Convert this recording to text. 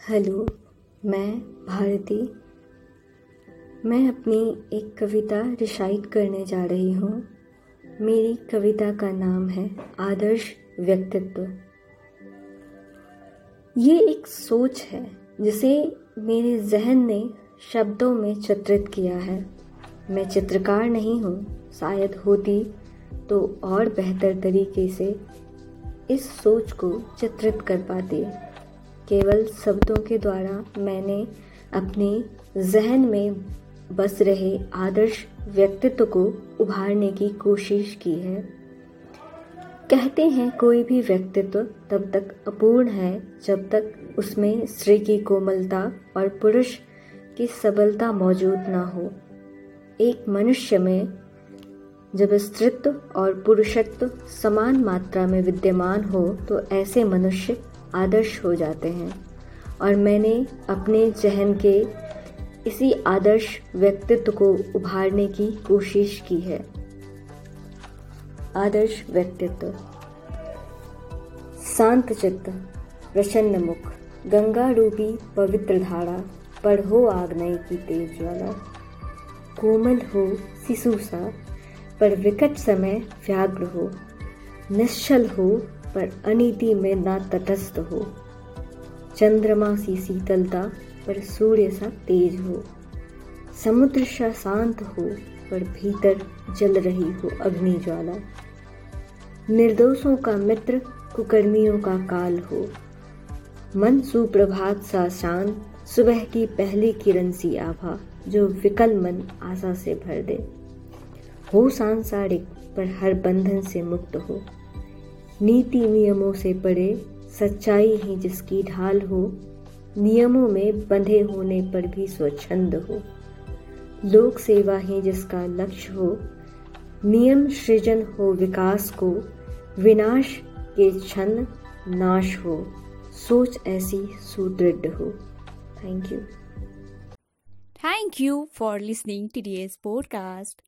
Hello, मैं भारती। मैं अपनी एक कविता रिसाइट करने जा रही हूँ। मेरी कविता का नाम है आदर्श व्यक्तित्व। ये एक सोच है जिसे मेरे जहन ने शब्दों में चित्रित किया है। मैं चित्रकार नहीं हूँ, शायद होती तो और बेहतर तरीके से इस सोच को चित्रित कर पाती। केवल शब्दों के द्वारा मैंने अपने जहन में बस रहे आदर्श व्यक्तित्व को उभारने की कोशिश की है। कहते हैं कोई भी व्यक्तित्व तब तक अपूर्ण है जब तक उसमें स्त्री की कोमलता और पुरुष की सबलता मौजूद ना हो। एक मनुष्य में जब स्त्रित्व और पुरुषत्व समान मात्रा में विद्यमान हो तो ऐसे मनुष्य आदर्श हो जाते हैं। और मैंने अपने जहन के इसी आदर्श व्यक्तित्व को उभारने की कोशिश की है। आदर्श व्यक्तित्व। शांत चित्त, प्रसन्न मुख, गंगा रूपी पवित्र धारा हो आग्नय की तेज ज्वाला। कोमल हो शिशु सा, पर विकट समय व्याग्र हो। निश्चल हो पर अनिति में ना तटस्थ हो। चंद्रमा सी शीतलता, पर सूर्य सा तेज हो। समुद्र सा शांत हो, पर भीतर जल रही हो अग्नि ज्वाला। निर्दोषों का मित्र, कुकर्मियों का काल हो। मन सुप्रभात सा शांत, सुबह की पहली किरण सी आभा, जो विकल मन आशा से भर दे। हो सांसारिक, पर हर बंधन से मुक्त हो। नीति नियमों से पड़े सच्चाई ही जिसकी ढाल हो, नियमों में बंधे होने पर भी स्वच्छंद हो। लोक सेवा ही जिसका लक्ष्य हो, नियम सृजन हो विकास को, विनाश के क्षण नाश हो। सोच ऐसी सुदृढ़ हो। Thank you you for listening to today's podcast.